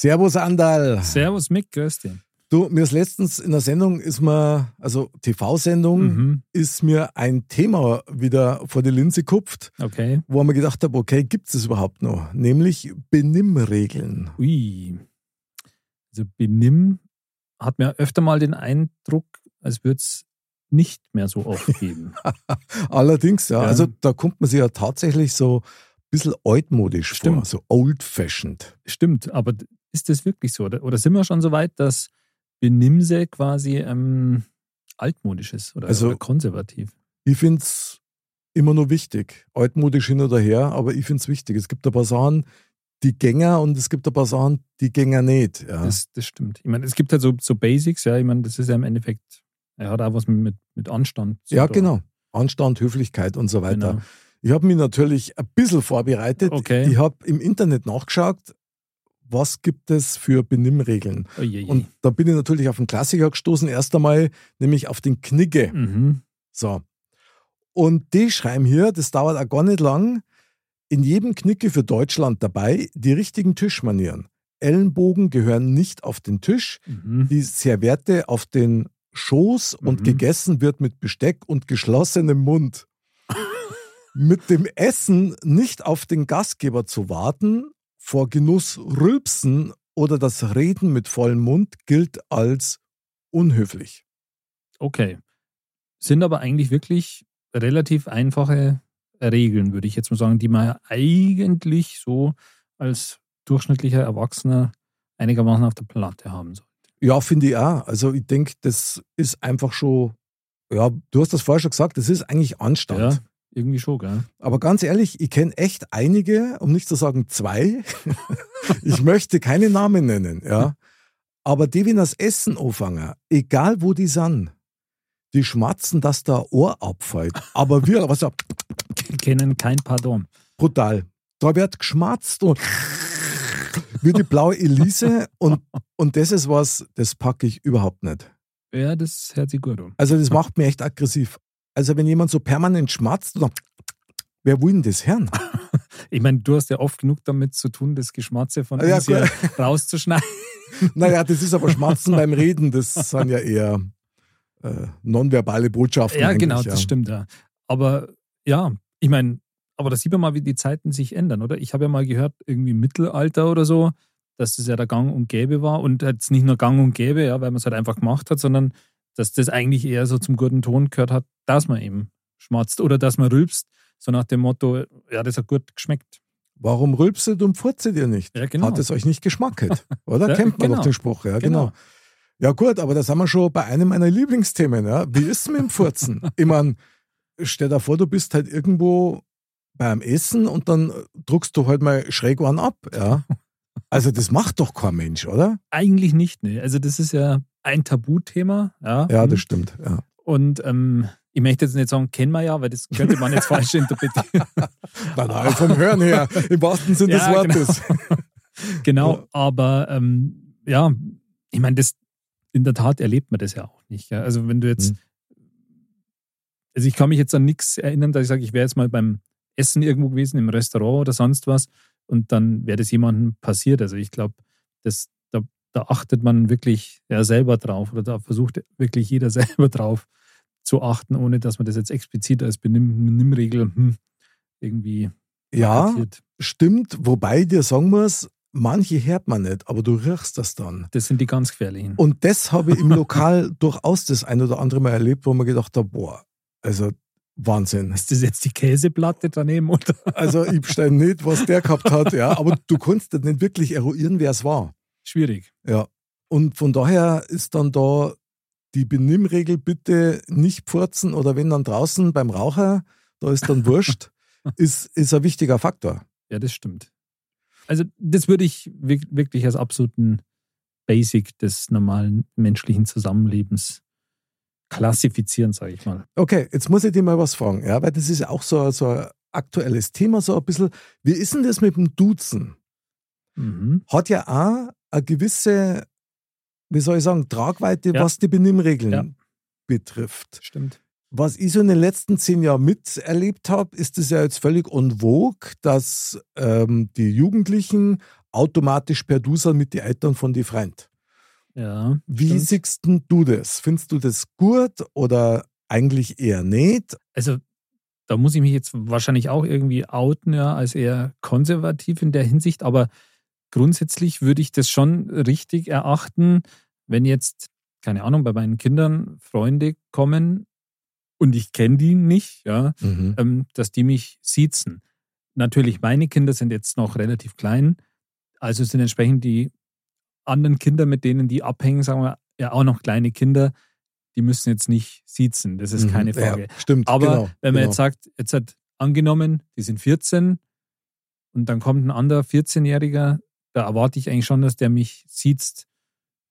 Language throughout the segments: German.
Servus Andal. Servus Mick, grüß dich. Du, mir ist letztens in der Sendung ist mir, also TV-Sendung, Mhm. ist mir ein Thema wieder vor die Linse kupft, Okay. wo ich mir gedacht habe, okay, gibt es das überhaupt noch? Nämlich Benimmregeln. Ui. Also Benimm hat mir öfter mal den Eindruck, als würde es nicht mehr so oft geben. Allerdings, ja, Ja. also da kommt man sich ja tatsächlich so ein bisschen altmodisch vor, Stimmt. so old-fashioned. Stimmt, aber ist das wirklich so? Oder, oder sind wir schon so weit, dass Benimmse quasi ähm, altmodisch ist oder, Also- oder konservativ? Ich finde es immer nur wichtig. Altmodisch hin oder her, aber ich finde es wichtig. Es gibt ein paar Sachen, die gänger und es gibt ein paar Sachen, die gänger nicht. Ja. Das, das stimmt. Ich meine, es gibt halt so, so Basics, ja, ich meine, das ist ja im Endeffekt, er hat auch was mit, mit Anstand. zu ja, tun. genau. Anstand, Höflichkeit und so weiter. Genau. Ich habe mich natürlich ein bisschen vorbereitet. Okay. Ich habe im Internet nachgeschaut, was gibt es für Benimmregeln. Ojeje. Und da bin ich natürlich auf einen Klassiker gestoßen, erst einmal, nämlich auf den Knigge. mhm. So. Und die schreiben hier, das dauert auch gar nicht lang, in jedem Knicke für Deutschland dabei die richtigen Tischmanieren. Ellenbogen gehören nicht auf den Tisch, Mhm. die Serviette auf den Schoß und Mhm. gegessen wird mit Besteck und geschlossenem Mund. mit dem Essen nicht auf den Gastgeber zu warten, vor Genuss rülpsen oder das Reden mit vollem Mund gilt als unhöflich. Okay. Sind aber eigentlich wirklich relativ einfache Regeln, würde ich jetzt mal sagen, die man ja eigentlich so als durchschnittlicher Erwachsener einigermaßen auf der Platte haben soll. Ja, finde ich auch. Also ich denke, das ist einfach schon, ja, du hast das vorher schon gesagt, das ist eigentlich Anstand. Ja, irgendwie schon, gell? Aber ganz ehrlich, ich kenne echt einige, um nicht zu sagen zwei. ich möchte keine Namen nennen, ja. Aber die, wenn das Essen anfangen, egal wo die sind, die schmatzen, dass da Ohr abfällt. Aber wir, was ja, kennen kein Pardon. brutal. Da wird geschmatzt und wie die blaue Elise und, und das ist was, das packe ich überhaupt nicht. Ja, das hört sich gut an. Also das macht mich echt aggressiv. Also wenn jemand so permanent schmatzt, dann, wer will denn das hören? Ich meine, du hast ja oft genug damit zu tun, das Geschmatze von Ja, uns hier rauszuschneiden. Naja, das ist aber Schmatzen beim Reden, das sind ja eher äh, nonverbale Botschaften. Ja, genau, ja. das stimmt ja. Aber ja, ich meine, aber da sieht man mal, wie die Zeiten sich ändern, oder? Ich habe ja mal gehört, irgendwie im Mittelalter oder so, dass das ja der Gang und Gäbe war und jetzt nicht nur Gang und Gäbe, ja, weil man es halt einfach gemacht hat, sondern dass das eigentlich eher so zum guten Ton gehört hat, dass man eben schmatzt oder dass man rülpst, so nach dem Motto, ja, das hat gut geschmeckt. Warum rülpset und furzet ihr nicht? Ja, genau. Hat es euch nicht geschmacket? Oder? Ja, Kennt man genau. doch den Spruch, ja, genau. Genau. Ja, gut, aber da sind wir schon bei einem meiner Lieblingsthemen. Ja. Wie ist es mit dem Furzen? ich meine, stell dir vor, du bist halt irgendwo beim Essen und dann druckst du halt mal schräg einen ab. Ja. Also, das macht doch kein Mensch, oder? Eigentlich nicht, ne? Also das ist ja ein Tabuthema, ja. Ja, das stimmt. Ja. Und ähm, ich möchte jetzt nicht sagen, kennen wir ja, weil das könnte man jetzt falsch interpretieren. Nein, nein, vom Hören her, im wahrsten Sinne Ja, des Wortes. Genau, Ja. aber ähm, ja, ich meine, das in der Tat erlebt man das ja auch nicht. Ja? Also wenn du jetzt, Mhm. also ich kann mich jetzt an nichts erinnern, dass ich sage, ich wäre jetzt mal beim Essen irgendwo gewesen, im Restaurant oder sonst was, und dann wäre das jemandem passiert. Also ich glaube, das da, da achtet man wirklich ja, selber drauf oder da versucht wirklich jeder selber drauf zu achten, ohne dass man das jetzt explizit als Benimm Benimmregel hm, irgendwie Ja, markiert. stimmt, wobei dir sagen muss, manche hört man nicht, aber du riechst das dann. Das sind die ganz gefährlichen. Und das habe ich im Lokal durchaus das ein oder andere Mal erlebt, wo man gedacht hat, boah, also Wahnsinn. Ist das jetzt die Käseplatte daneben oder? Also ich bestelle nicht, was der gehabt hat, ja, aber du konntest nicht wirklich eruieren, wer es war. Schwierig. Ja. Und von daher ist dann da die Benimmregel bitte nicht purzen oder wenn dann draußen beim Raucher, da ist dann wurscht, ist, ist ein wichtiger Faktor. Ja, das stimmt. Also das würde ich wirklich als absoluten Basic des normalen menschlichen Zusammenlebens klassifizieren, sage ich mal. Okay, jetzt muss ich dir mal was fragen, ja, weil das ist ja auch so, so ein aktuelles Thema, so ein bisschen. Wie ist denn das mit dem Duzen? Mhm. Hat ja auch eine gewisse, wie soll ich sagen, Tragweite, ja. was die Benimmregeln ja. betrifft. Stimmt. Was ich so in den letzten zehn Jahren miterlebt habe, ist es ja jetzt völlig en vogue, dass ähm, die Jugendlichen automatisch per Du sind mit den Eltern von die Freund. Ja. Wie stimmt. siehst du das? Findest du das gut oder eigentlich eher nicht? Also, da muss ich mich jetzt wahrscheinlich auch irgendwie outen, ja, als eher konservativ in der Hinsicht, aber grundsätzlich würde ich das schon richtig erachten, wenn jetzt, keine Ahnung, bei meinen Kindern Freunde kommen und ich kenne die nicht, ja, mhm. ähm, dass die mich siezen. Natürlich, meine Kinder sind jetzt noch relativ klein, also sind entsprechend die anderen Kinder, mit denen die abhängen, sagen wir, ja auch noch kleine Kinder, die müssen jetzt nicht siezen, das ist mhm. keine Frage. Ja, stimmt. Aber genau, wenn man genau. jetzt sagt, jetzt hat angenommen, die sind 14 und dann kommt ein anderer 14-Jähriger, da erwarte ich eigentlich schon, dass der mich sieht,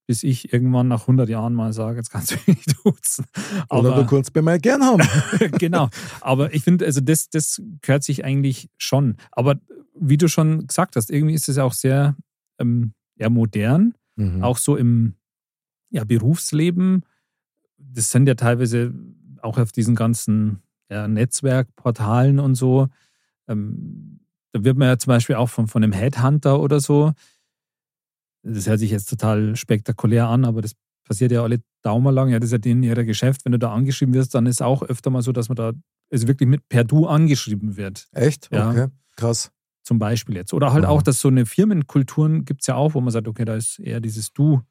bis ich irgendwann nach 100 Jahren mal sage, jetzt kannst du mich duzen. Aber, Oder du kannst mich mal gern haben. genau. Aber ich finde, also das, das gehört sich eigentlich schon. Aber wie du schon gesagt hast, irgendwie ist es auch sehr ähm, ja, modern, mhm. auch so im ja, Berufsleben. Das sind ja teilweise auch auf diesen ganzen ja, Netzwerkportalen und so. Ähm, da wird man ja zum Beispiel auch von, von einem Headhunter oder so, das hört sich jetzt total spektakulär an, aber das passiert ja alle Daumen lang. Ja, das ist ja denen ihr Geschäft. Wenn du da angeschrieben wirst, dann ist auch öfter mal so, dass man da also wirklich mit per Du angeschrieben wird. Echt? Ja. Okay, krass. Zum Beispiel jetzt. Oder halt mhm. auch, dass so eine Firmenkulturen gibt es ja auch, wo man sagt, okay, da ist eher dieses Du.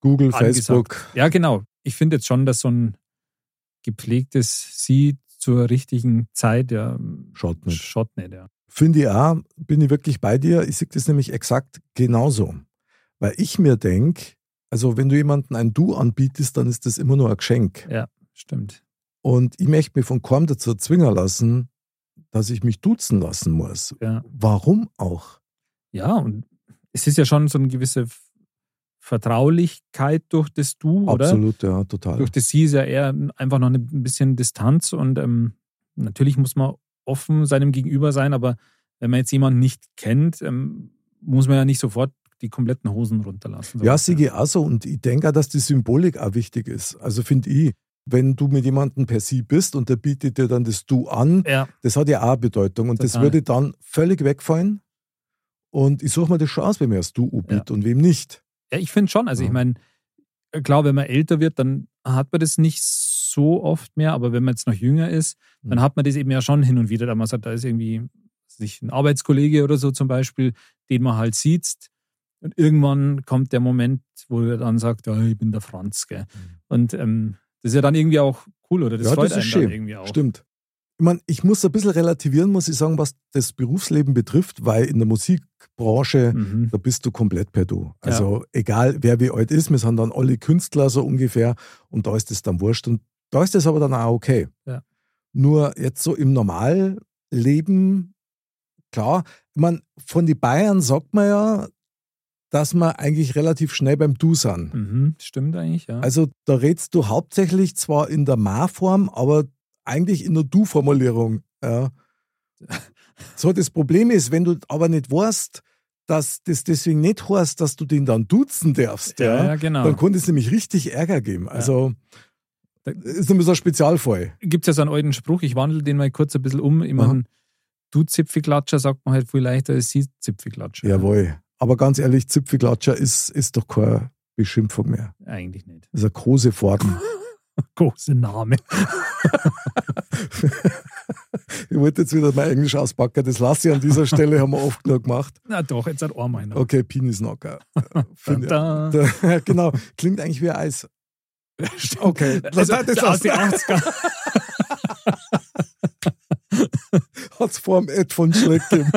Google, angesagt. Facebook. Ja, genau. Ich finde jetzt schon, dass so ein gepflegtes Sie zur richtigen Zeit ja schaut nicht. Schaut nicht ja. Finde ich auch, bin ich wirklich bei dir. Ich sehe das nämlich exakt genauso. Weil ich mir denke, also wenn du jemandem ein Du anbietest, dann ist das immer nur ein Geschenk. Ja, stimmt. Und ich möchte mich von kaum dazu zwingen lassen, dass ich mich duzen lassen muss. Ja. Warum auch? Ja, und es ist ja schon so eine gewisse Vertraulichkeit durch das Du, oder? Absolut, ja, total. Durch das Sie ist ja eher einfach noch ein bisschen Distanz und ähm, natürlich muss man offen seinem Gegenüber sein, aber wenn man jetzt jemanden nicht kennt, ähm, muss man ja nicht sofort die kompletten Hosen runterlassen. Ja, Sigi, auch so. Und ich denke auch, dass die Symbolik auch wichtig ist. Also finde ich, wenn du mit jemandem per Sie bist und der bietet dir dann das Du an, ja. das hat ja auch Bedeutung. Und Total. das würde dann völlig wegfallen. Und ich suche mir das schon aus, wem er das Du bietet ja. und wem nicht. Ja, ich finde schon. Also ja. ich meine, klar, wenn man älter wird, dann hat man das nicht so oft mehr. Aber wenn man jetzt noch jünger ist, dann mhm. hat man das eben ja schon hin und wieder. Da man sagt, da ist irgendwie sich ein Arbeitskollege oder so zum Beispiel, den man halt sieht und irgendwann kommt der Moment, wo er dann sagt, ja, ich bin der Franz. Gell? Mhm. Und ähm, das ist ja dann irgendwie auch cool, oder? Das ja, freut das ist einen schön. dann irgendwie auch. Stimmt. Ich meine, ich muss ein bisschen relativieren, muss ich sagen, was das Berufsleben betrifft, weil in der Musikbranche, mhm. da bist du komplett per Du. Also ja. egal, wer wie alt ist, wir sind dann alle Künstler so ungefähr und da ist es dann wurscht und da ist es aber dann auch okay. Ja. Nur jetzt so im Normalleben, klar, ich meine, von den Bayern sagt man ja, dass wir eigentlich relativ schnell beim Du sind. Mhm, stimmt eigentlich, ja. Also da redst du hauptsächlich zwar in der Ma-Form, aber eigentlich in der Du-Formulierung. Ja. So, das Problem ist, wenn du aber nicht weißt, dass das deswegen nicht heißt, dass du den dann duzen darfst, ja, ja, ja genau. dann könnte es nämlich richtig Ärger geben. Also ja. ist nämlich so ein Spezialfall. Gibt es ja so einen alten Spruch, ich wandle den mal kurz ein bisschen um. Ich meine, du Zipfelklatscher sagt man halt viel leichter als sie Zipfelklatscher. Jawohl. Aber ganz ehrlich, Zipfelklatscher ist, ist doch keine Beschimpfung mehr. Eigentlich nicht. Das ist eine große Form. große Name. ich wollte jetzt wieder mein Englisch auspacken. Das lasse ich an dieser Stelle, haben wir oft genug gemacht. Na doch, jetzt hat einmal noch. Okay, Penisnocker. da, da. genau, klingt eigentlich wie Eis. Okay, also, das, das aus den 80er. Hat es vor dem Ed von Schleck gegeben.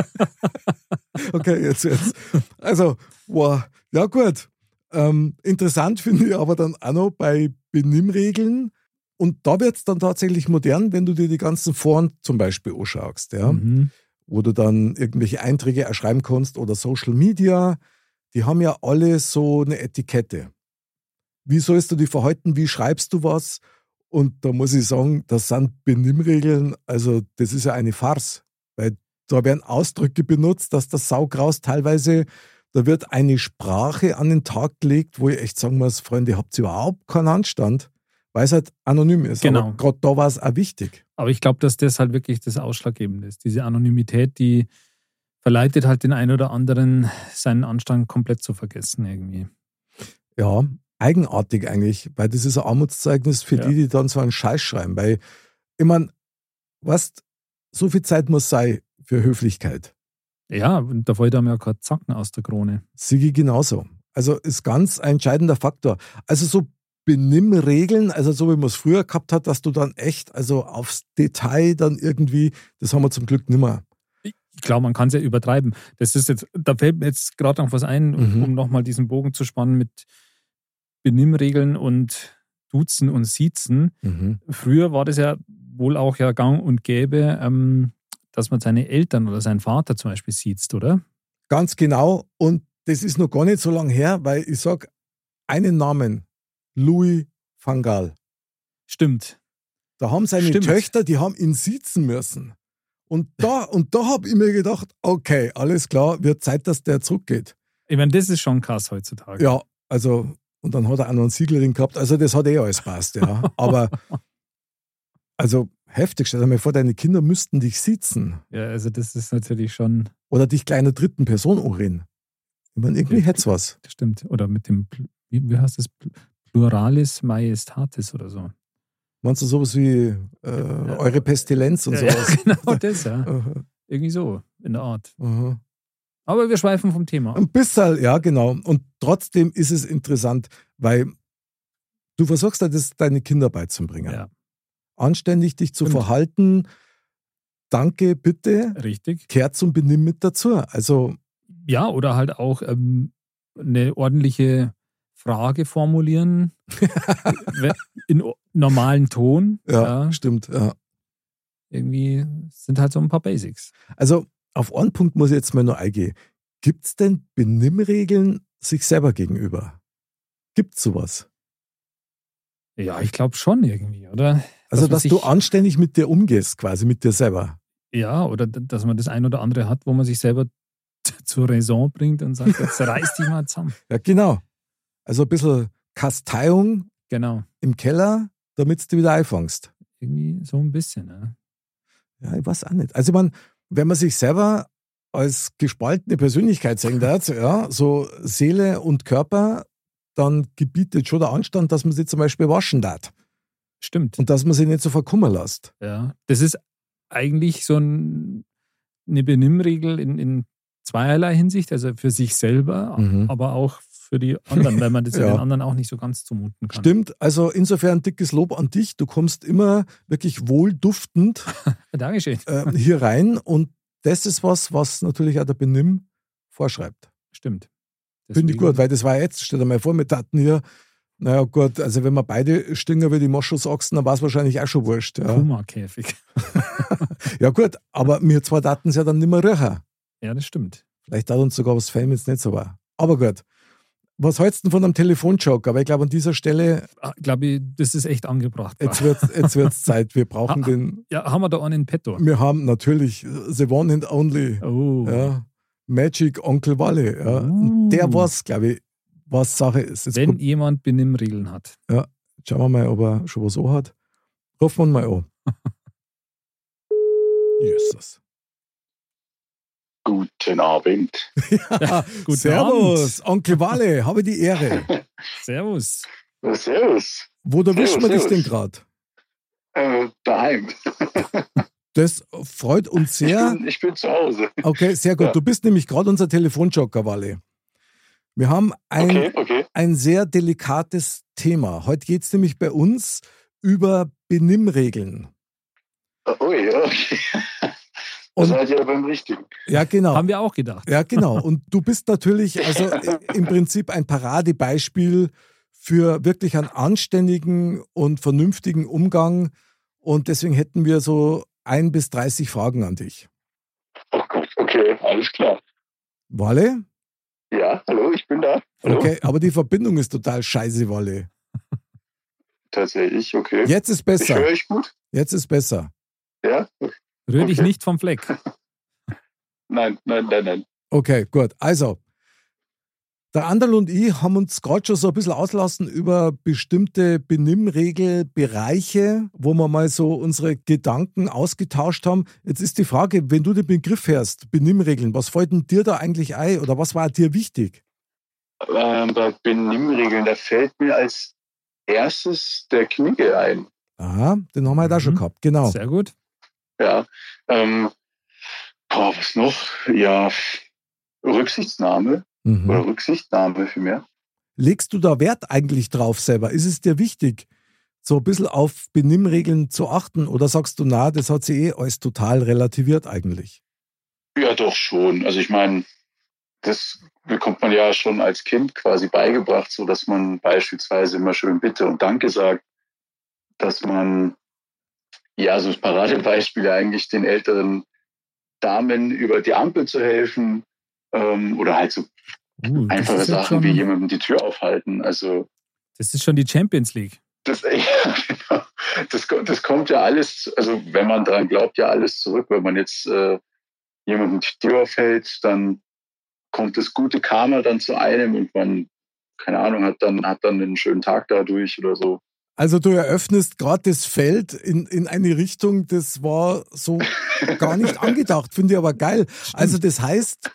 okay, jetzt, jetzt. Also, wow. Ja, gut. Ähm, interessant finde ich aber dann auch noch bei Benimmregeln. Und da wird es dann tatsächlich modern, wenn du dir die ganzen Foren zum Beispiel anschaust. Ja? Mhm. wo du dann irgendwelche Einträge erschreiben kannst oder Social Media, die haben ja alle so eine Etikette. Wie sollst du dich verhalten? Wie schreibst du was? Und da muss ich sagen, das sind Benimmregeln, also das ist ja eine Farce, weil da werden Ausdrücke benutzt, dass das Saugraus teilweise, da wird eine Sprache an den Tag gelegt, wo ich echt sagen muss, Freunde, habt ihr überhaupt keinen Anstand, weil es halt anonym ist. Genau. Aber gerade da war es auch wichtig. Aber ich glaube, dass das halt wirklich das Ausschlaggebende ist. Diese Anonymität, die verleitet halt den einen oder anderen, seinen Anstand komplett zu vergessen irgendwie. Ja, eigenartig eigentlich, weil das ist ein Armutszeugnis für Ja. die, die dann so einen Scheiß schreiben. Weil, ich meine, weißt, so viel Zeit muss sein für Höflichkeit. Ja, und da fällt einem ja kein Zacken aus der Krone. Sigi genauso. Also ist ganz ein entscheidender Faktor. Also so Benimmregeln, also so wie man es früher gehabt hat, dass du dann echt, also aufs Detail dann irgendwie, das haben wir zum Glück nimmer. Ich glaube, man kann es ja übertreiben. Das ist jetzt, da fällt mir jetzt gerade noch was ein, Mhm. um nochmal diesen Bogen zu spannen mit Benimmregeln und Duzen und Siezen. Früher war das ja wohl auch ja gang und gäbe, ähm, dass man seine Eltern oder seinen Vater zum Beispiel sieht, oder? Ganz genau. Und das ist noch gar nicht so lange her, weil ich sag einen Namen, Louis van Gaal. Stimmt. Da haben seine Stimmt. Töchter, die haben ihn sitzen müssen. Und da, und da habe ich mir gedacht, okay, alles klar, wird Zeit, dass der zurückgeht. Ich meine, das ist schon krass heutzutage. Ja, also, und dann hat er auch noch einen Siegelring gehabt. Also, das hat eh alles passt, ja. Aber, also, heftig. Stell dir mal vor, deine Kinder müssten dich sitzen Ja, also das ist natürlich schon, oder dich kleiner dritten Person anreden. Ich meine, irgendwie hätte es was. das stimmt. Oder mit dem, wie, heißt das? Pl- Pluralis Majestatis oder so. Meinst du sowas wie äh, eure Pestilenz und Ja, sowas? ja, genau das, ja. Irgendwie so, in der Art. aha. Aber wir schweifen vom Thema. Ein bisschen, ja, genau. Und trotzdem ist es interessant, weil du versuchst ja das deine Kinder beizubringen. Ja, Anständig dich zu Stimmt. verhalten. Danke, bitte. richtig. Kehrt zum Benimm mit dazu. Also, Ja, oder halt auch ähm, eine ordentliche Frage formulieren in normalen Ton. ja, stimmt. Ja. Irgendwie sind halt so ein paar Basics. Also, auf einen Punkt muss ich jetzt mal noch eingehen. Gibt es denn Benimmregeln sich selber gegenüber? Gibt es sowas? Ja, ich glaube schon irgendwie, oder? Also, dass sich- du anständig mit dir umgehst, quasi mit dir selber. Ja, oder dass man das ein oder andere hat, wo man sich selber zur Raison bringt und sagt, jetzt reiß dich mal zusammen. Ja, genau. Also ein bisschen Kasteiung Genau. im Keller, damit du wieder einfangst. Irgendwie so ein bisschen. Ja. Ja, ich weiß auch nicht. Also, ich meine, wenn man sich selber als gespaltene Persönlichkeit sehen darf, ja, so Seele und Körper, dann gebietet schon der Anstand, dass man sich zum Beispiel waschen darf Stimmt. und dass man sich nicht so verkummer lässt. Ja. Das ist eigentlich so ein, eine Benimmregel in, in zweierlei Hinsicht, also für sich selber, Mhm. aber auch für die anderen, weil man das ja. Ja. den anderen auch nicht so ganz zumuten kann. Stimmt, also insofern dickes Lob an dich. Du kommst immer wirklich wohlduftend Dankeschön. äh, hier rein und das ist was, was natürlich auch der Benimm vorschreibt. Stimmt. Finde ich gut, weil das war jetzt, stell dir mal vor, wir taten hier, naja gut, also wenn wir beide stinger wie die Moschusachsen, dann war es wahrscheinlich auch schon wurscht. Ja, Puma-Käfig. ja gut, aber wir zwei taten es ja dann nicht mehr riechen. Ja, das stimmt. Vielleicht hat uns sogar was Fame jetzt nicht so war. Aber gut. Was hältst du denn von einem Telefonjoker? Aber ich glaube, an dieser Stelle, Ah, glaube ich, das ist echt angebracht. jetzt wird es jetzt wird's Zeit. Wir brauchen Ah, den. Ja, haben wir da einen in petto? Wir haben natürlich The One and Only. Oh. Ja, Magic Onkel Walle. Ja. Uh. Der weiß, glaube ich, was Sache ist. Jetzt Wenn jemand Benimmregeln hat. Schauen wir mal, ob er schon was so hat. Rufen wir mal an. Jesus. Guten Abend. Guten Servus, Onkel Walle, habe die Ehre. Servus. Servus. Wo erwischen wir dich denn gerade? Äh, daheim. Das freut uns Ich, sehr. bin, ich bin zu Hause. Okay, sehr gut. Ja. Du bist nämlich gerade unser Telefonjoker, Walle. Wir haben ein, Okay, okay. ein sehr delikates Thema. Heute geht es nämlich bei uns über Benimmregeln. Ui, okay. Und seid ihr beim Richtigen. ja, genau. Haben wir auch gedacht. Ja, genau. Und du bist natürlich also im Prinzip ein Paradebeispiel für wirklich einen anständigen und vernünftigen Umgang. Und deswegen hätten wir so ein bis 30 Fragen an dich. Oh Okay, alles klar. Walle? Ja, hallo, ich bin da. Hallo. Okay, aber die Verbindung ist total scheiße, Walle. Tatsächlich, okay. Jetzt ist ich höre besser. euch gut. Jetzt ist besser. Ja? Rühr dich Okay. nicht vom Fleck. Nein, nein, nein, nein. Okay, gut. Also, der Anderl und ich haben uns gerade schon so ein bisschen auslassen über bestimmte Benimmregelbereiche, wo wir mal so unsere Gedanken ausgetauscht haben. Jetzt ist die Frage, wenn du den Begriff hörst, Benimmregeln, was fällt denn dir da eigentlich ein oder was war dir wichtig? Ähm, bei Benimmregeln, da fällt mir als erstes der Knigge ein. Aha, den haben wir ja da schon Mhm. gehabt, genau. Sehr gut. Ja. Ähm, boah, was noch? Ja, Rücksichtsnahme oder Mhm. Rücksichtnahme vielmehr. Legst du da Wert eigentlich drauf selber? Ist es dir wichtig, so ein bisschen auf Benimmregeln zu achten oder sagst du, na, das hat sich eh alles total relativiert eigentlich? Ja, doch schon. Also ich meine, das bekommt man ja schon als Kind quasi beigebracht, so dass man beispielsweise immer schön Bitte und Danke sagt, dass man ja so das Paradebeispiel eigentlich den älteren Damen über die Ampel zu helfen ähm, oder halt so Uh, einfache Sachen wie schon, jemandem die Tür aufhalten. Also das ist schon die Champions League. das, ja, genau. das, das kommt ja alles, also wenn man dran glaubt, ja alles zurück. Wenn man jetzt äh, jemandem die Tür aufhält, dann kommt das gute Karma dann zu einem und man, keine Ahnung, hat dann, hat dann einen schönen Tag dadurch oder so. Also du eröffnest gerade das Feld in, in eine Richtung, das war so gar nicht angedacht, finde ich aber geil. Also das heißt,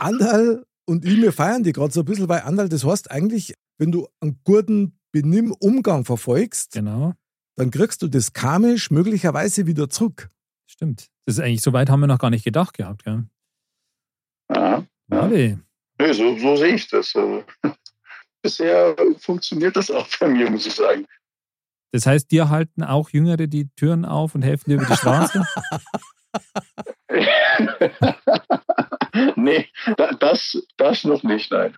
Andal und ich, wir feiern die gerade so ein bisschen, weil Andal, das heißt eigentlich, wenn du einen guten Benimm-Umgang verfolgst, Genau. dann kriegst du das karmisch möglicherweise wieder zurück. Stimmt. Das ist eigentlich, so weit haben wir noch gar nicht gedacht gehabt, gell? Ja. Ja. Warte. Nee, so, so sehe ich das. Also, bisher funktioniert das auch bei mir, muss ich sagen. Das heißt, dir halten auch Jüngere die Türen auf und helfen dir über die Straße? nee, da- das, das noch nicht, nein.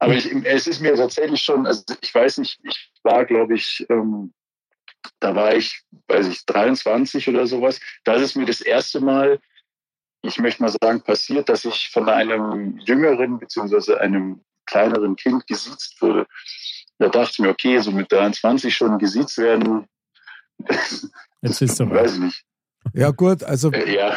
Aber ich, es ist mir tatsächlich schon, also ich weiß nicht, ich war, glaube ich, ähm, da war ich, weiß ich, 23 oder sowas. Da ist mir das erste Mal, ich möchte mal sagen, passiert, dass ich von einem jüngeren beziehungsweise einem kleineren Kind gesiezt wurde. Da dachte ich mir, okay, so mit 23 schon gesiezt werden, Jetzt ist es weiß ich nicht. Ja gut, also Äh, Ja.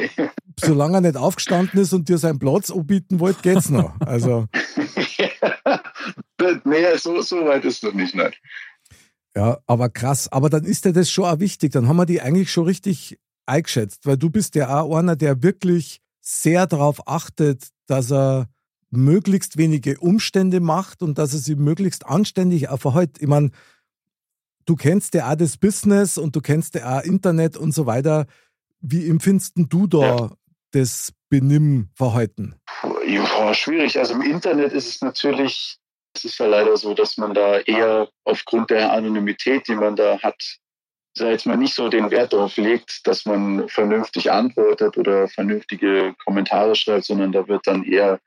solange er nicht aufgestanden ist und dir seinen Platz anbieten wollte, geht's noch. Also nee, so, so weit ist noch nicht, nein. Ja, aber krass. Aber dann ist dir das schon auch wichtig. Dann haben wir die eigentlich schon richtig eingeschätzt, weil du bist ja auch einer, der wirklich sehr darauf achtet, dass er möglichst wenige Umstände macht und dass er sie möglichst anständig auch verhält. Ich meine, du kennst ja auch das Business und du kennst ja auch Internet und so weiter. Wie empfindest du da Ja. das Benimmverhalten? Ja, schwierig. Also im Internet ist es natürlich, es ist ja leider so, dass man da eher aufgrund der Anonymität, die man da hat, sag jetzt mal nicht so den Wert darauf legt, dass man vernünftig antwortet oder vernünftige Kommentare schreibt, sondern da wird dann eher,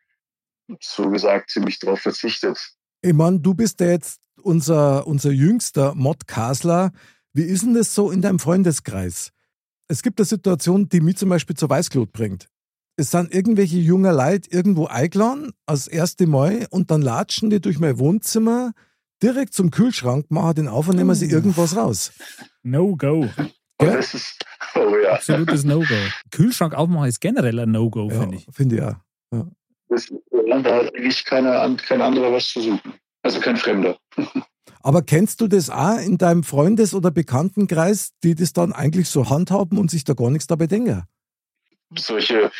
so gesagt, ziemlich darauf verzichtet. Ich meine, du bist ja jetzt unser, unser jüngster Modcastler. Wie ist denn das so in deinem Freundeskreis? Es gibt eine Situation, die mich zum Beispiel zur Weißglut bringt. Es sind irgendwelche junge Leute irgendwo eingeladen, als erste Mal, und dann latschen die durch mein Wohnzimmer direkt zum Kühlschrank, machen den auf und nehmen sie irgendwas raus. No-Go. Und Ja. das ist, oh ja, Absolutes No-Go. Kühlschrank aufmachen ist generell ein No-Go, Ja, finde ich. finde ich ja. Das, da hat eigentlich keiner, an- kein anderer was zu suchen. Also kein Fremder. Aber kennst du das auch in deinem Freundes- oder Bekanntenkreis, die das dann eigentlich so handhaben und sich da gar nichts dabei denken? Solche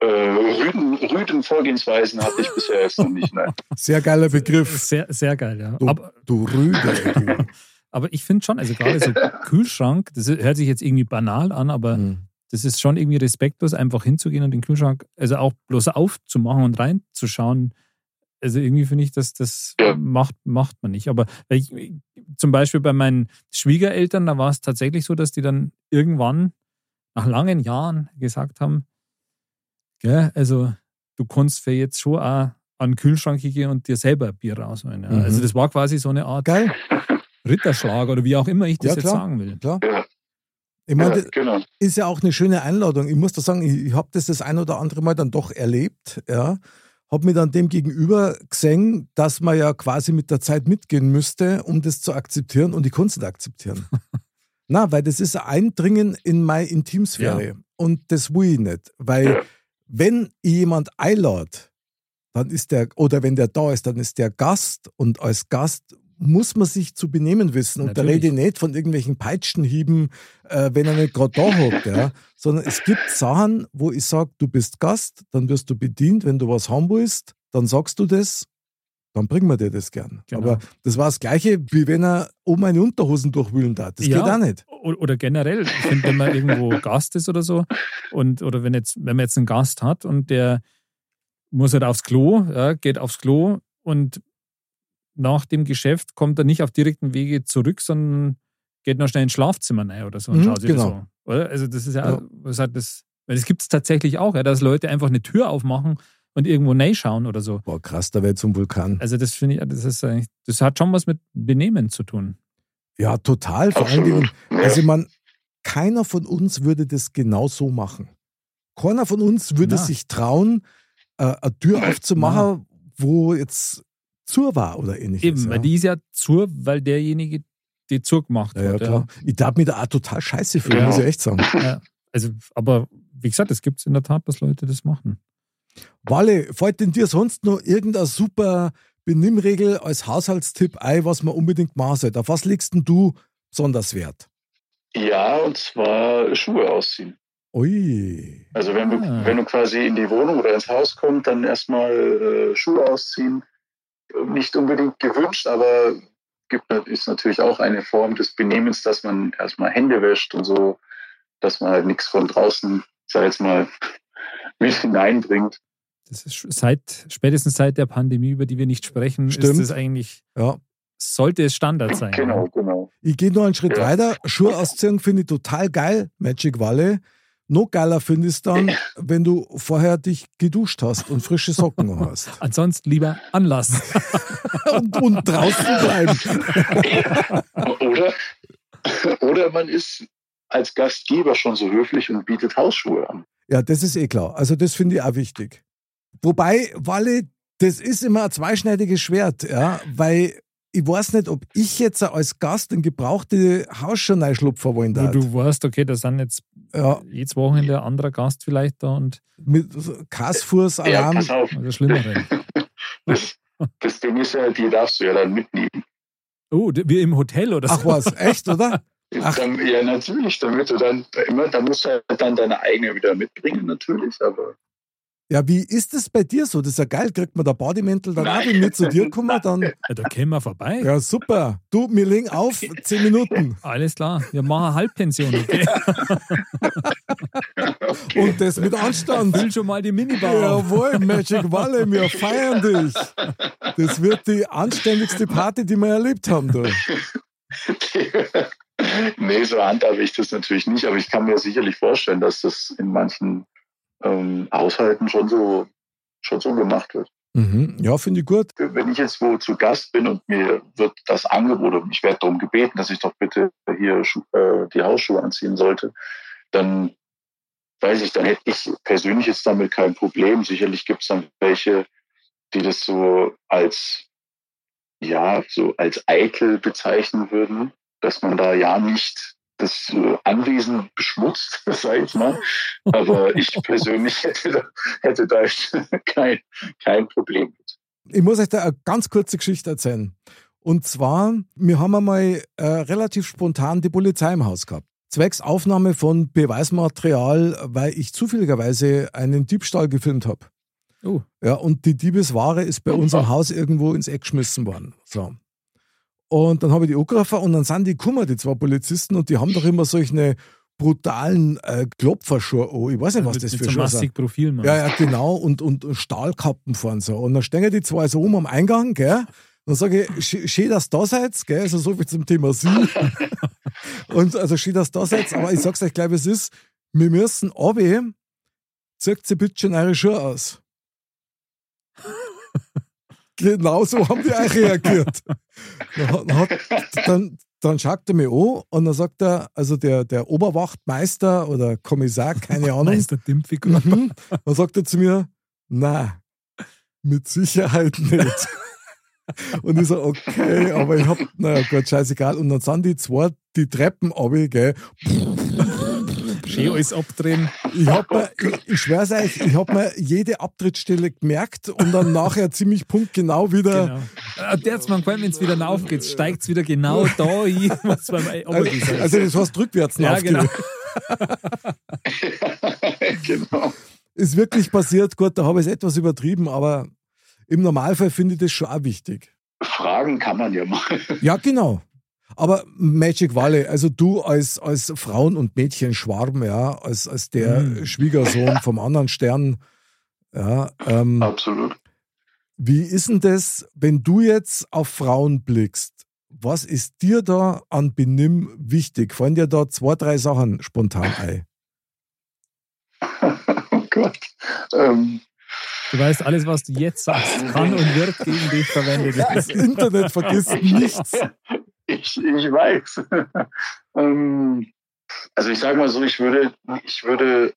äh, rüden, rüden Vorgehensweisen hatte ich bisher jetzt noch nicht. Nein. Sehr geiler Begriff. Sehr, sehr geil, ja. Du, Aber, du Rüde. Du. aber ich finde schon, also gerade so Kühlschrank, das hört sich jetzt irgendwie banal an, aber Hm. Das ist schon irgendwie respektlos, einfach hinzugehen und den Kühlschrank, also auch bloß aufzumachen und reinzuschauen. Also irgendwie finde ich, dass das Ja. macht, macht man nicht. Aber ich, zum Beispiel bei meinen Schwiegereltern, da war es tatsächlich so, dass die dann irgendwann nach langen Jahren gesagt haben, gell, also du kannst für jetzt schon auch an den Kühlschrank gehen und dir selber ein Bier rausholen. Ja. Mhm. Also das war quasi so eine Art Geil, Ritterschlag oder wie auch immer ich das Ja, jetzt klar. sagen will. klar. Ja. Ich meine, Ja, das genau. ist ja auch eine schöne Einladung. Ich muss da sagen, ich, ich habe das das ein oder andere Mal dann doch erlebt, ja. Habe mir dann dem gegenüber gesehen, dass man ja quasi mit der Zeit mitgehen müsste, um das zu akzeptieren und ich konnte es nicht akzeptieren. Na, weil das ist ein Eindringen in meine Intimsphäre und das will ich nicht. Weil Ja. wenn ich jemand einlade, dann ist der, oder wenn der da ist, dann ist der Gast und als Gast muss man sich zu benehmen wissen. Und da Natürlich. rede ich nicht von irgendwelchen Peitschenhieben, äh, wenn er nicht gerade da hockt, ja. sondern es gibt Sachen, wo ich sage, du bist Gast, dann wirst du bedient, wenn du was haben willst, dann sagst du das, dann bringen wir dir das gern. Genau. Aber das war das Gleiche, wie wenn er oben meine Unterhosen durchwühlen darf. Das Ja. geht auch nicht. Oder generell, ich finde, wenn man irgendwo Gast ist oder so, und oder wenn jetzt, wenn man jetzt einen Gast hat und der muss halt aufs Klo, ja, geht aufs Klo und nach dem Geschäft kommt er nicht auf direkten Wege zurück, sondern geht noch schnell ins Schlafzimmer rein oder so und Mhm, schaut sich das genau. so. Oder? Also das ist ja, Ja. was hat das, weil das gibt es tatsächlich auch, ja, dass Leute einfach eine Tür aufmachen und irgendwo schauen oder so. Boah, krass, da wird zum Vulkan. Also das finde ich, das ist eigentlich, das hat schon was mit Benehmen zu tun. Ja, total. Vor allen Dingen, also man, keiner von uns würde das genau so machen. Keiner von uns würde Na. sich trauen, äh, eine Tür aufzumachen, wo jetzt zu war oder ähnliches. Eben, ja. weil die ist ja zur, weil derjenige die zugemacht ja, ja, hat. klar. Ich darf mich da auch total scheiße fühlen, Ja. muss ich echt sagen. Ja. Also, aber wie gesagt, es gibt in der Tat, dass Leute das machen. Walle, fällt denn dir sonst noch irgendeine super Benimmregel als Haushaltstipp ein, was man unbedingt machen sollte? Auf was legst denn du besonders Wert? Ja, und zwar Schuhe ausziehen. Ui. Also wenn du, Ah. wenn du quasi in die Wohnung oder ins Haus kommst, dann erstmal äh, Schuhe ausziehen. Nicht unbedingt gewünscht, aber gibt, ist natürlich auch eine Form des Benehmens, dass man erstmal Hände wäscht und so, dass man halt nichts von draußen, sag ich jetzt mal, mit hineinbringt. Das ist seit, spätestens seit der Pandemie, über die wir nicht sprechen, Stimmt. ist es eigentlich, Ja. sollte es Standard sein. Genau, genau. Ich gehe noch einen Schritt Ja. weiter. Schuhe ausziehen finde ich total geil, Magic Valley. Noch geiler finde ich es dann, wenn du vorher dich geduscht hast und frische Socken hast. Ansonsten lieber Anlass. Und, und draußen bleiben. Oder, oder man ist als Gastgeber schon so höflich und bietet Hausschuhe an. Ja, das ist eh klar. Also das finde ich auch wichtig. Wobei, Walle, das ist immer ein zweischneidiges Schwert, ja, weil ich weiß nicht, ob ich jetzt als Gast in gebrauchte Hausschuhe reinschlupfen wollen Wo darf. du weißt, okay, da sind jetzt Ja, jedes Wochenende ein anderer Gast vielleicht da und mit Kassfuß, Ja, Alarm. pass auf. das Schlimmere. Das, das Ding ist ja, die darfst du ja dann mitnehmen. Oh, wie im Hotel oder so. Ach was, echt, oder? Ach. Dann, ja, natürlich, damit du dann immer, da musst du halt dann deine eigene wieder mitbringen, natürlich, aber Ja, wie ist es bei dir so? Das ist ja geil. Kriegt man da Bademäntel dann auch, wenn wir zu dir kommen? Dann, Ja, da kämen wir vorbei. ja, super. Du, wir legen auf, zehn Minuten. Alles klar, wir machen Halbpension, okay? Und das mit Anstand. Füll schon mal die Minibar. Jawohl, Magic Valley, wir feiern dich. Das wird die anständigste Party, die wir erlebt haben. Du. nee, so handhabe ich das natürlich nicht, aber ich kann mir sicherlich vorstellen, dass das in manchen ähm, Haushalten schon so, schon so gemacht wird. Mhm. Ja, finde ich gut. Wenn ich jetzt wo zu Gast bin und mir wird das Angebot und ich werde darum gebeten, dass ich doch bitte hier äh, die Hausschuhe anziehen sollte, dann weiß ich, dann hätte ich persönlich jetzt damit kein Problem. Sicherlich gibt es dann welche, die das so als ja, so als eitel bezeichnen würden, dass man da ja nicht das äh, Anwesen beschmutzt, sage ich mal. Aber ich persönlich hätte da, hätte da kein, kein Problem mit. Ich muss euch da eine ganz kurze Geschichte erzählen. Und zwar, wir haben einmal äh, relativ spontan die Polizei im Haus gehabt. Zwecks Aufnahme von Beweismaterial, weil ich zufälligerweise einen Diebstahl gefilmt habe. Oh. Ja, und die Diebesware ist bei uns am fuck. Haus irgendwo ins Eck geschmissen worden. So. Und dann habe ich die angerufen und dann sind die gekommen, die zwei Polizisten, und die haben doch immer solche brutalen äh, Klopferschuhe an. Ich weiß nicht, was mit, das für so Schuhe sind. Mastikprofil, Mann. Ja, ja, genau. Und, und Stahlkappen fahren so. Und dann stehen die zwei so um am Eingang, gell? Dann sage ich, sch- schön, dass ihr da seid, gell? Also so viel zum Thema Sie. und also schön, dass ihr da seid. Aber ich sag's euch gleich, wie es ist. Wir müssen runter. Zieht sie bitte schon eure Schuhe aus. Genau so haben die auch reagiert. Dann, hat- dann, dann schaut er mich an und dann sagt er, also der, der Oberwachtmeister oder Kommissar, keine Ahnung. Meister Dimpfigur. Mhm. Dann sagt er zu mir, na, mit Sicherheit nicht. Und ich so, okay, aber ich hab, naja Gott, scheißegal. Und dann sind die zwei die Treppen runter, gell. Schön alles abdrehen. Ich hab mir, ich, ich schwör's euch, ich hab mir jede Abtrittsstelle gemerkt und dann nachher ziemlich punktgenau wieder. Genau. Äh, Der mir gefallen, wenn es wieder raufgeht, steigt es wieder genau da hin, was beim Also, also das heißt rückwärts Ja, genau. genau. Ist wirklich passiert, gut, da habe ich es etwas übertrieben, aber im Normalfall finde ich das schon auch wichtig. Fragen kann man ja mal. Ja, genau. Aber Magic Valley, also du als, als Frauen- und Mädchenschwarm, ja, als, als der Mhm. Schwiegersohn vom anderen Stern, ja, ähm, Absolut. wie ist denn das, wenn du jetzt auf Frauen blickst? Was ist dir da an Benimm wichtig? Fallen dir da zwei, drei Sachen spontan ein? oh Gott. Ähm, Du weißt, alles, was du jetzt sagst, kann und wird gegen dich verwendet Das. Internet vergisst nichts. ich, ich weiß. ähm, also ich sage mal so, ich würde, ich würde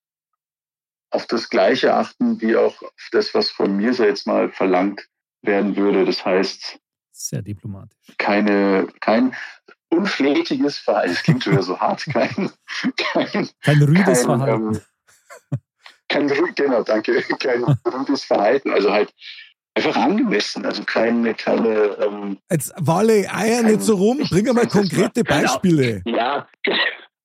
auf das Gleiche achten, wie auch auf das, was von mir so jetzt mal verlangt werden würde. Das heißt, Sehr diplomatisch. keine, kein unflätiges Verhalten. Das klingt schon wieder so hart. Kein, kein, Kein rüdes kein, Verhalten. ähm, kein, genau, danke, kein rüdes Verhalten. Also halt einfach angemessen. Also keine, keine, ähm, Jetzt Walle, Eier nicht so rum, bring mal konkrete Beispiele. ja,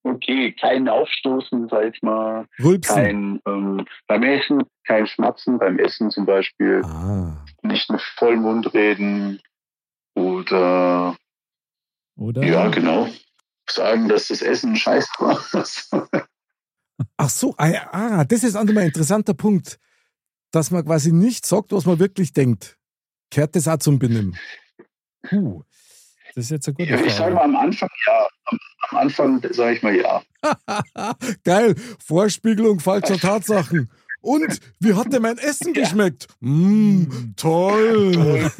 okay, kein Aufstoßen, sag ich mal. Rülpsen. Kein, ähm, beim Essen, kein Schmatzen beim Essen zum Beispiel. Ah. Nicht mit Vollmund reden. Oder, Oder? ja, genau. Sagen, dass das Essen ein Scheiß war. Ach so, ah, das ist ein interessanter Punkt, dass man quasi nicht sagt, was man wirklich denkt. Kehrt das auch zum Benimm? Puh, das ist jetzt eine gute Ja, ich sage Frage. mal am Anfang ja. Am, am Anfang sage ich mal ja. Geil, Vorspiegelung falscher Tatsachen. Und wie hat dir mein Essen geschmeckt? Mm, toll.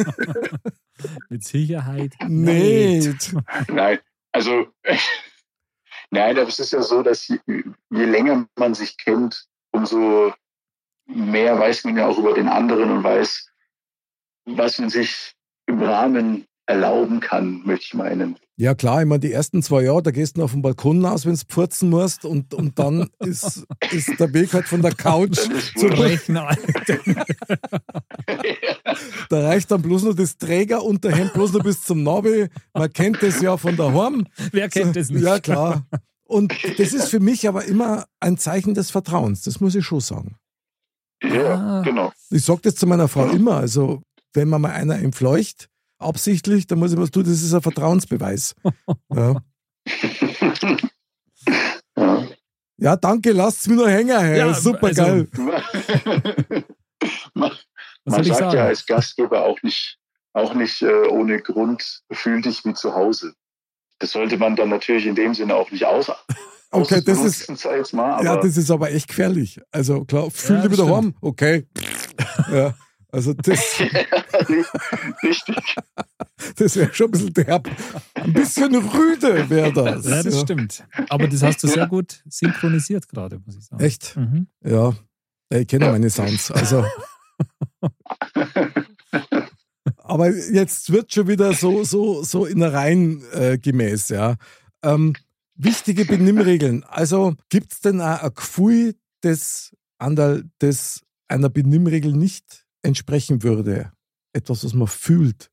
Mit Sicherheit. Nicht. Nein, also nein, aber es ist ja so, dass je, je länger man sich kennt, umso mehr weiß man ja auch über den anderen und weiß, was man sich im Rahmen erlauben kann, möchte ich meinen. Ja klar, ich meine, die ersten zwei Jahre, da gehst du auf den Balkon raus, wenn du purzen musst und, und dann ist, ist der Weg halt von der Couch zum Alter. Da reicht dann bloß nur das Trägerunterhemd, bloß nur bis zum Nabel. Man kennt das ja von daheim. Wer kennt das nicht? Ja, klar. Und das ist für mich aber immer ein Zeichen des Vertrauens, das muss ich schon sagen. Ja, Ah. genau. Ich sage das zu meiner Frau immer, also wenn man mal einer entfleucht, absichtlich, dann muss ich was tun, das ist ein Vertrauensbeweis. Ja, Ja. ja danke, lasst's mir noch hängen. Hey. Ja, Super also- geil. man man sagt ja als Gastgeber auch nicht, auch nicht äh, ohne Grund, fühl dich wie zu Hause. Das sollte man dann natürlich in dem Sinne auch nicht aus. Okay, das ist, mal, ja, das ist aber echt gefährlich. Also klar, fühl Ja, dich wieder stimmt. warm. Okay. Ja, also das, richtig. das wäre schon ein bisschen derb. Ein bisschen rüde wäre das. Ja, das ja. stimmt. Aber das hast du sehr gut synchronisiert gerade, muss ich sagen. Echt? Mhm. Ja. Ich kenne meine Sounds. Also. Aber jetzt wird schon wieder so, so, so innereien äh, gemäß, ja. Ähm, wichtige Benimmregeln. Also gibt es denn auch ein Gefühl, das, Anderl, das einer Benimmregel nicht entsprechen würde? Etwas, was man fühlt.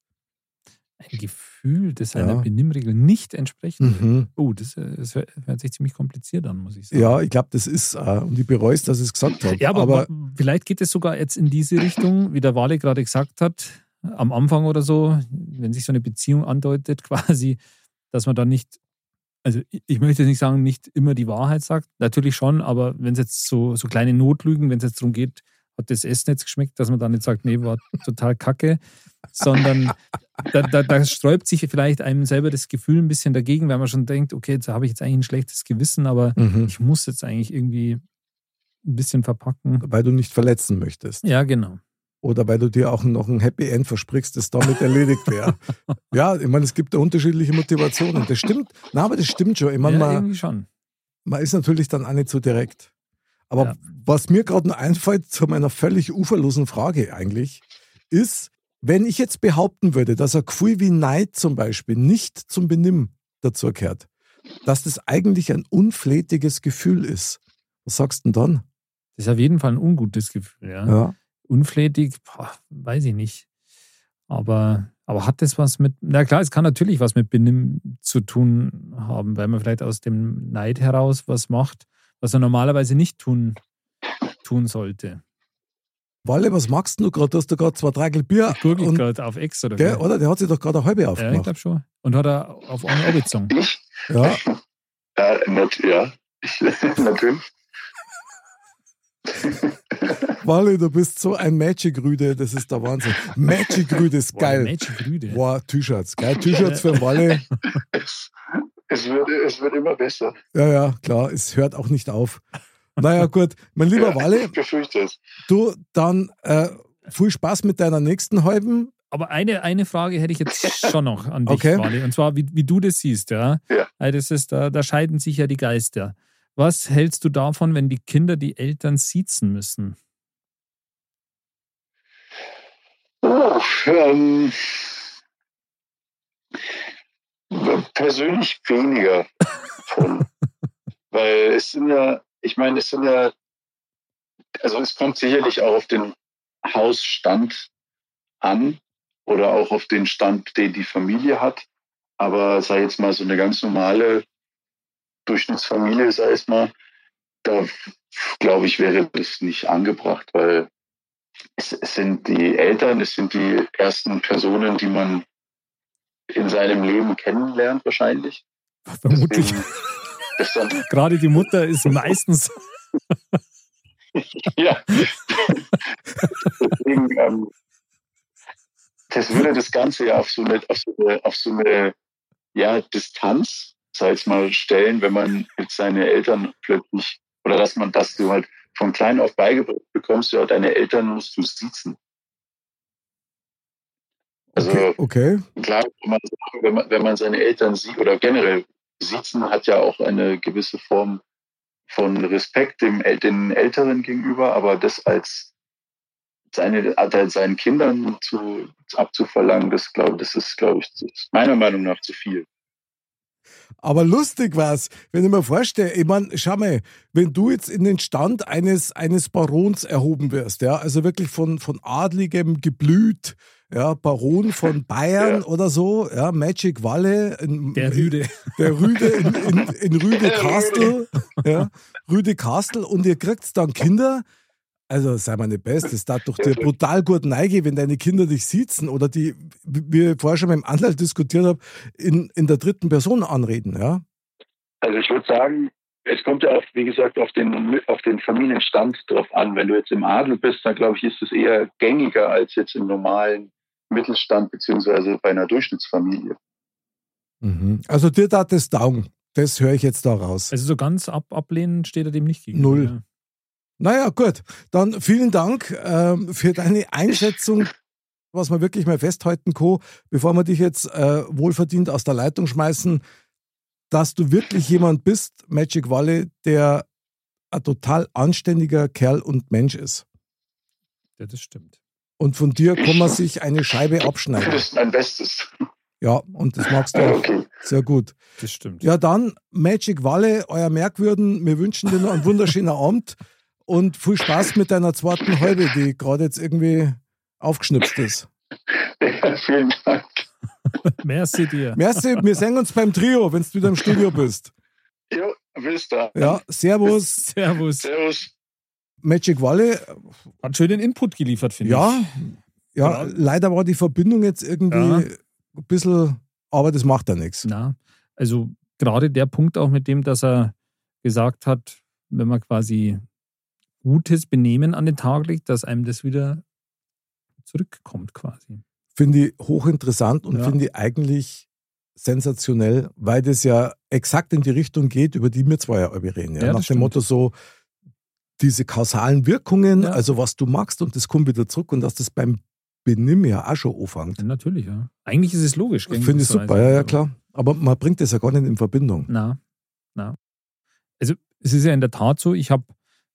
Ein Gefühl, das einer Ja. Benimmregel nicht entsprechen will. Mhm. Oh, das, äh, das hört sich ziemlich kompliziert an, muss ich sagen. Ja, ich glaube, das ist, äh, und ich bereue es, dass ich es gesagt habe. Ja, aber, wa- vielleicht geht es sogar jetzt in diese Richtung, wie der Wale gerade gesagt hat, am Anfang oder so, wenn sich so eine Beziehung andeutet, quasi, dass man dann nicht, also ich- möchte jetzt nicht sagen, nicht immer die Wahrheit sagt, natürlich schon, aber wenn es jetzt so, so kleine Notlügen, wenn es jetzt darum geht, hat das Essen jetzt geschmeckt, dass man dann nicht sagt, nee, war total kacke, sondern da, da, da sträubt sich vielleicht einem selber das Gefühl ein bisschen dagegen, weil man schon denkt, okay, jetzt habe ich jetzt eigentlich ein schlechtes Gewissen, aber mhm. ich muss jetzt eigentlich irgendwie ein bisschen verpacken. weil du nicht verletzen möchtest. Ja, genau. Oder weil du dir auch noch ein Happy End versprichst, das damit erledigt wäre. ja, ich meine, es gibt da unterschiedliche Motivationen. Das stimmt, na, aber das stimmt schon. Ich meine, ja, man, schon. man ist natürlich dann auch nicht so direkt. Aber Ja. was mir gerade noch einfällt zu meiner völlig uferlosen Frage eigentlich, ist, wenn ich jetzt behaupten würde, dass ein Gefühl wie Neid zum Beispiel nicht zum Benimm dazu gehört, dass das eigentlich ein unflätiges Gefühl ist. Was sagst du denn dann? Das ist auf jeden Fall ein ungutes Gefühl. Ja. Ja. Unflätig, boah, weiß ich nicht. Aber, aber hat das was mit, na klar, es kann natürlich was mit Benimm zu tun haben, weil man vielleicht aus dem Neid heraus was macht, was er normalerweise nicht tun, tun sollte. Walle, was magst du gerade? Du hast da gerade zwei Dragel Bier. Gurgel und, gerade auf Ex oder wie? oder? Der hat sich doch gerade eine halbe Ja, ich aufgemacht. glaube schon. Und hat er auf eine. Ich? Ja, Ja, nat ja. Ich, natürlich. Walle, du bist so ein Magic-Rüde, das ist der Wahnsinn. Magic-Rüde ist geil. Magic Rüde. Boah, T-Shirts, geil. T-Shirts für Walle. Es, es, wird, es wird immer besser. Ja, ja, klar, es hört auch nicht auf. Naja, gut. Mein lieber Ja, Walle, Ich befürchte es. du dann äh, viel Spaß mit deiner nächsten halben. Aber eine, eine Frage hätte ich jetzt schon noch an dich, Okay. Wally. Und zwar, wie, wie du das siehst, ja. Ja. Das ist, da, da scheiden sich ja die Geister. Was hältst du davon, wenn die Kinder die Eltern siezen müssen? Oh, ähm, persönlich weniger von. Weil es sind ja, ich meine, es sind ja, also es kommt sicherlich auch auf den Hausstand an oder auch auf den Stand, den die Familie hat. Aber sei jetzt mal so eine ganz normale Durchschnittsfamilie, sei es mal, da glaube ich, wäre das nicht angebracht, weil es, es sind die Eltern, es sind die ersten Personen, die man in seinem Leben kennenlernt wahrscheinlich. Vermutlich. Deswegen Gerade die Mutter ist meistens. ja. Deswegen, ähm, das würde das Ganze ja auf so eine, auf so eine, auf so eine ja, Distanz, sag ich mal, stellen, wenn man mit seinen Eltern plötzlich, oder dass man, dass du halt von klein auf beigebracht bekommst, ja, deine Eltern musst du siezen. Also, Okay, okay. klar, man wenn man, wenn man seine Eltern sieht oder generell siezen hat ja auch eine gewisse Form von Respekt dem den Älteren gegenüber, aber das als seine als seinen Kindern zu, abzuverlangen, das glaube das ist glaube ich meiner Meinung nach zu viel. Aber lustig war's, wenn ich mir vorstelle, ich meine, schau mal, wenn du jetzt in den Stand eines, eines Barons erhoben wirst, ja, also wirklich von, von adligem Geblüt, ja, Baron von Bayern Ja. oder so, ja, Magic Walle, in, Der Rüde. der Rüde in, in, in Rüde Castle, ja, Rüde Castle und ihr kriegt dann Kinder. Also, sei mal nicht best, das darf doch dir brutal gut neige, wenn deine Kinder dich sitzen oder die, wie ich vorher schon mit dem Anwalt diskutiert habe, in, in der dritten Person anreden, ja. Also ich würde sagen, es kommt ja auch, wie gesagt, auf den, auf den Familienstand drauf an. Wenn du jetzt im Adel bist, dann glaube ich, ist es eher gängiger als jetzt im normalen Mittelstand beziehungsweise bei einer Durchschnittsfamilie. Mhm. Also dir tat das Daumen. Das höre ich jetzt da raus. Also so ganz ab, ablehnen steht er dem nicht gegenüber. Null. Ja. Naja, gut. Dann vielen Dank ähm, für deine Einschätzung, was man wirklich mal festhalten kann, bevor wir dich jetzt äh, wohlverdient aus der Leitung schmeißen, dass du wirklich jemand bist, Magic Valley, der ein total anständiger Kerl und Mensch ist. ja, das stimmt. Und von dir kann man sich eine Scheibe abschneiden. Das ist mein Bestes. Ja, und das magst du auch okay. sehr gut. Das stimmt. Ja, dann Magic Walle, euer Merkwürden. Wir wünschen dir noch einen wunderschönen Abend und viel Spaß mit deiner zweiten Halbe, die gerade jetzt irgendwie aufgeschnipst ist. Ja, vielen Dank. Merci dir. Merci, wir sehen uns beim Trio, wenn du wieder im Studio bist. Jo, bis da. Ja, Servus, Servus. Servus. Magic Walle. Hat schönen Input geliefert, finde Ja, ich. ja, Ja. leider war die Verbindung jetzt irgendwie Ja. ein bisschen, aber das macht ja nichts. Na, also gerade der Punkt auch mit dem, dass er gesagt hat, wenn man quasi gutes Benehmen an den Tag legt, dass einem das wieder zurückkommt quasi. Finde ich hochinteressant und Ja. finde ich eigentlich sensationell, weil das ja exakt in die Richtung geht, über die wir zwei ja reden. Ja? Ja, Nach dem stimmt. Motto so, diese kausalen Wirkungen, Ja. also was du magst und das kommt wieder zurück und dass das beim Benimm ja auch schon anfängt. Ja, natürlich, ja. Eigentlich ist es logisch. Finde ich super, ja, ja, klar. Aber man bringt das ja gar nicht in Verbindung. Na, na. Also es ist ja in der Tat so, ich habe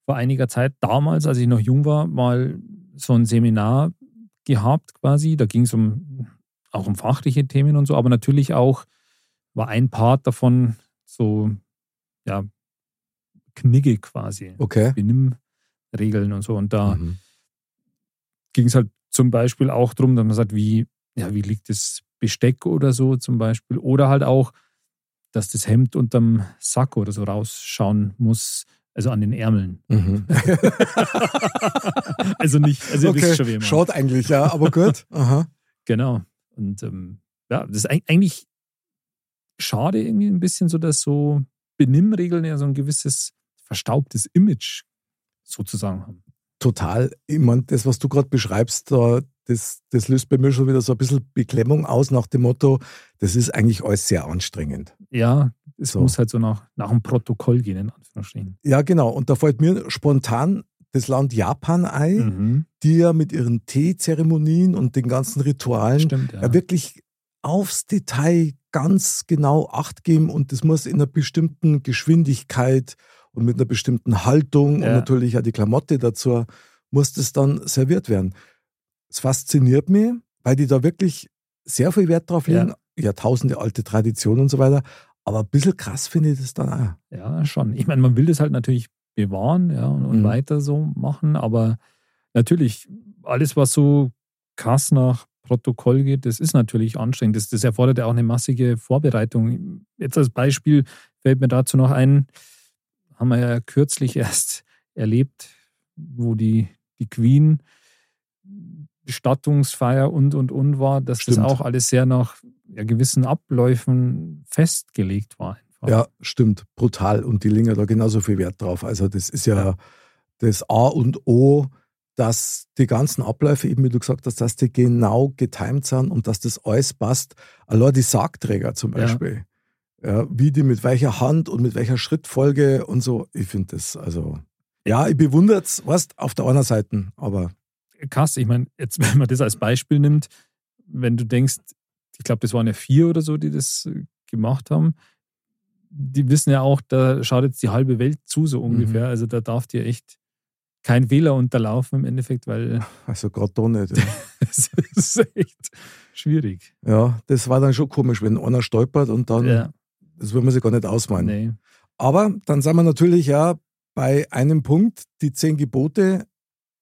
vor einiger Zeit damals, als ich noch jung war, mal so ein Seminar gehabt quasi. Da ging es um auch um fachliche Themen und so, aber natürlich auch war ein Part davon so, ja, Knigge quasi. Okay. Benimmregeln und so. Und da Mhm. ging es halt zum Beispiel auch darum, dass man sagt, wie, ja, wie liegt das Besteck oder so zum Beispiel. Oder halt auch, dass das Hemd unterm Sack oder so rausschauen muss, also an den Ärmeln. Mhm. Also nicht, also ihr okay. wisst schon, wie. Schaut eigentlich, ja, aber gut. Aha. Genau. Und ähm, ja, das ist eig- eigentlich schade irgendwie ein bisschen so, dass so Benimmregeln ja so ein gewisses verstaubtes Image sozusagen haben. Total. Ich meine, das, was du gerade beschreibst, da, das, das löst bei mir schon wieder so ein bisschen Beklemmung aus nach dem Motto, das ist eigentlich alles sehr anstrengend. Ja, es So. muss halt so nach, nach dem Protokoll gehen, in Anführungsstrichen. Ja, genau. Und da fällt mir spontan das Land Japan ein, Mhm. die ja mit ihren Teezeremonien und den ganzen Ritualen Stimmt, ja. ja. wirklich aufs Detail ganz genau Acht geben und das muss in einer bestimmten Geschwindigkeit und mit einer bestimmten Haltung Ja. und natürlich auch die Klamotte dazu muss das dann serviert werden. Es fasziniert mich, weil die da wirklich sehr viel Wert drauf legen, Jahrtausende alte Tradition und so weiter. Aber ein bisschen krass finde ich das dann auch. Ja, schon. Ich meine, man will das halt natürlich bewahren ja, und, und Mhm. weiter so machen, aber natürlich, alles, was so krass nach Protokoll geht, das ist natürlich anstrengend. Das, das erfordert ja auch eine massige Vorbereitung. Jetzt als Beispiel fällt mir dazu noch ein, haben wir ja kürzlich erst erlebt, wo die, die Queen Bestattungsfeier und und und war, dass Stimmt. das auch alles sehr nach ja, gewissen Abläufen festgelegt war. Einfach. Ja, stimmt. Brutal. Und die legen ja da genauso viel Wert drauf. Also das ist ja, das A und O, dass die ganzen Abläufe, eben wie du gesagt hast, dass die genau getimt sind und dass das alles passt. Allein die Sargträger zum Ja. Beispiel. Ja. wie die mit welcher Hand und mit welcher Schrittfolge und so. Ich finde das, also, ja, ich bewundere es, weißt, auf der einen Seite, aber krass. Ich meine, jetzt, wenn man das als Beispiel nimmt, wenn du denkst, ich glaube, das waren ja vier oder so, die das äh, gemacht haben, die wissen ja auch, da schaut jetzt die halbe Welt zu, so ungefähr. Also da darf dir echt kein Fehler unterlaufen im Endeffekt, weil also gerade da nicht. Ja. es ist echt schwierig. ja, das war dann schon komisch, wenn einer stolpert und dann, Ja, das will man sich gar nicht ausmalen. nee. Aber dann sind wir natürlich ja bei einem Punkt, die zehn Gebote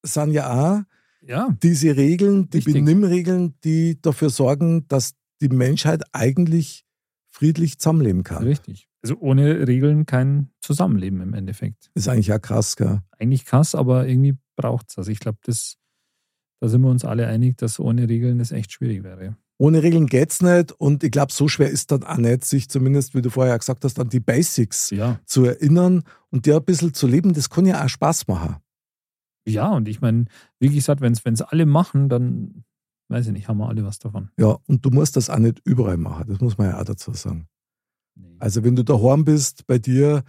sind ja auch Ja, diese Regeln, die. Benimmregeln, die dafür sorgen, dass die Menschheit eigentlich friedlich zusammenleben kann. richtig. Also ohne Regeln kein Zusammenleben im Endeffekt. Ist eigentlich ja krass, gell? Eigentlich krass, aber irgendwie braucht es. Also ich glaube, das, da sind wir uns alle einig, dass ohne Regeln das echt schwierig wäre. Ohne Regeln geht's nicht und ich glaube, so schwer ist dann auch nicht, sich zumindest, wie du vorher gesagt hast, an die Basics Ja, zu erinnern und der ein bisschen zu leben, das kann ja auch Spaß machen. Ja, und ich meine, wie gesagt, wenn es alle machen, dann weiß ich nicht, haben wir alle was davon. Ja, und du musst das auch nicht überall machen, das muss man ja auch dazu sagen. Nee. Also wenn du daheim bist, bei dir,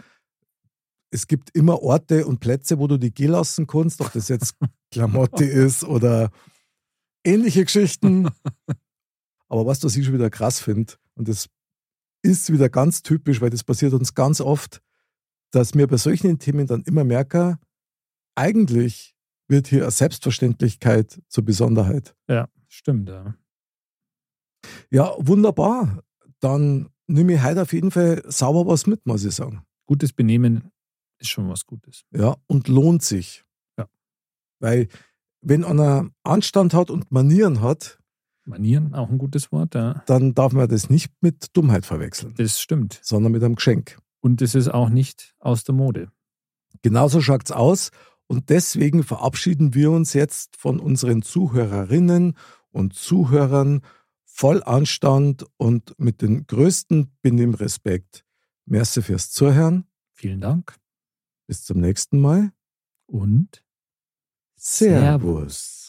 es gibt immer Orte und Plätze, wo du die gehen lassen kannst, ob das jetzt Klamotte ist oder ähnliche Geschichten. Aber was, was ich schon wieder krass finde, und das ist wieder ganz typisch, weil das passiert uns ganz oft, dass wir bei solchen Themen dann immer merken, eigentlich wird hier eine Selbstverständlichkeit zur Besonderheit. Ja, stimmt. Ja. Ja, wunderbar. Dann nehme ich heute auf jeden Fall sauber was mit, muss ich sagen. Gutes Benehmen ist schon was Gutes. Ja, und lohnt sich. Ja. Weil, wenn einer Anstand hat und Manieren hat, Manieren, auch ein gutes Wort, ja. dann darf man das nicht mit Dummheit verwechseln, Das stimmt. sondern mit einem Geschenk. Und das ist auch nicht aus der Mode. Genauso schaut's aus. Und deswegen verabschieden wir uns jetzt von unseren Zuhörerinnen und Zuhörern voll Anstand und mit dem größten Benimmrespekt. Merci fürs Zuhören. Vielen Dank Bis zum nächsten Mal. und Servus.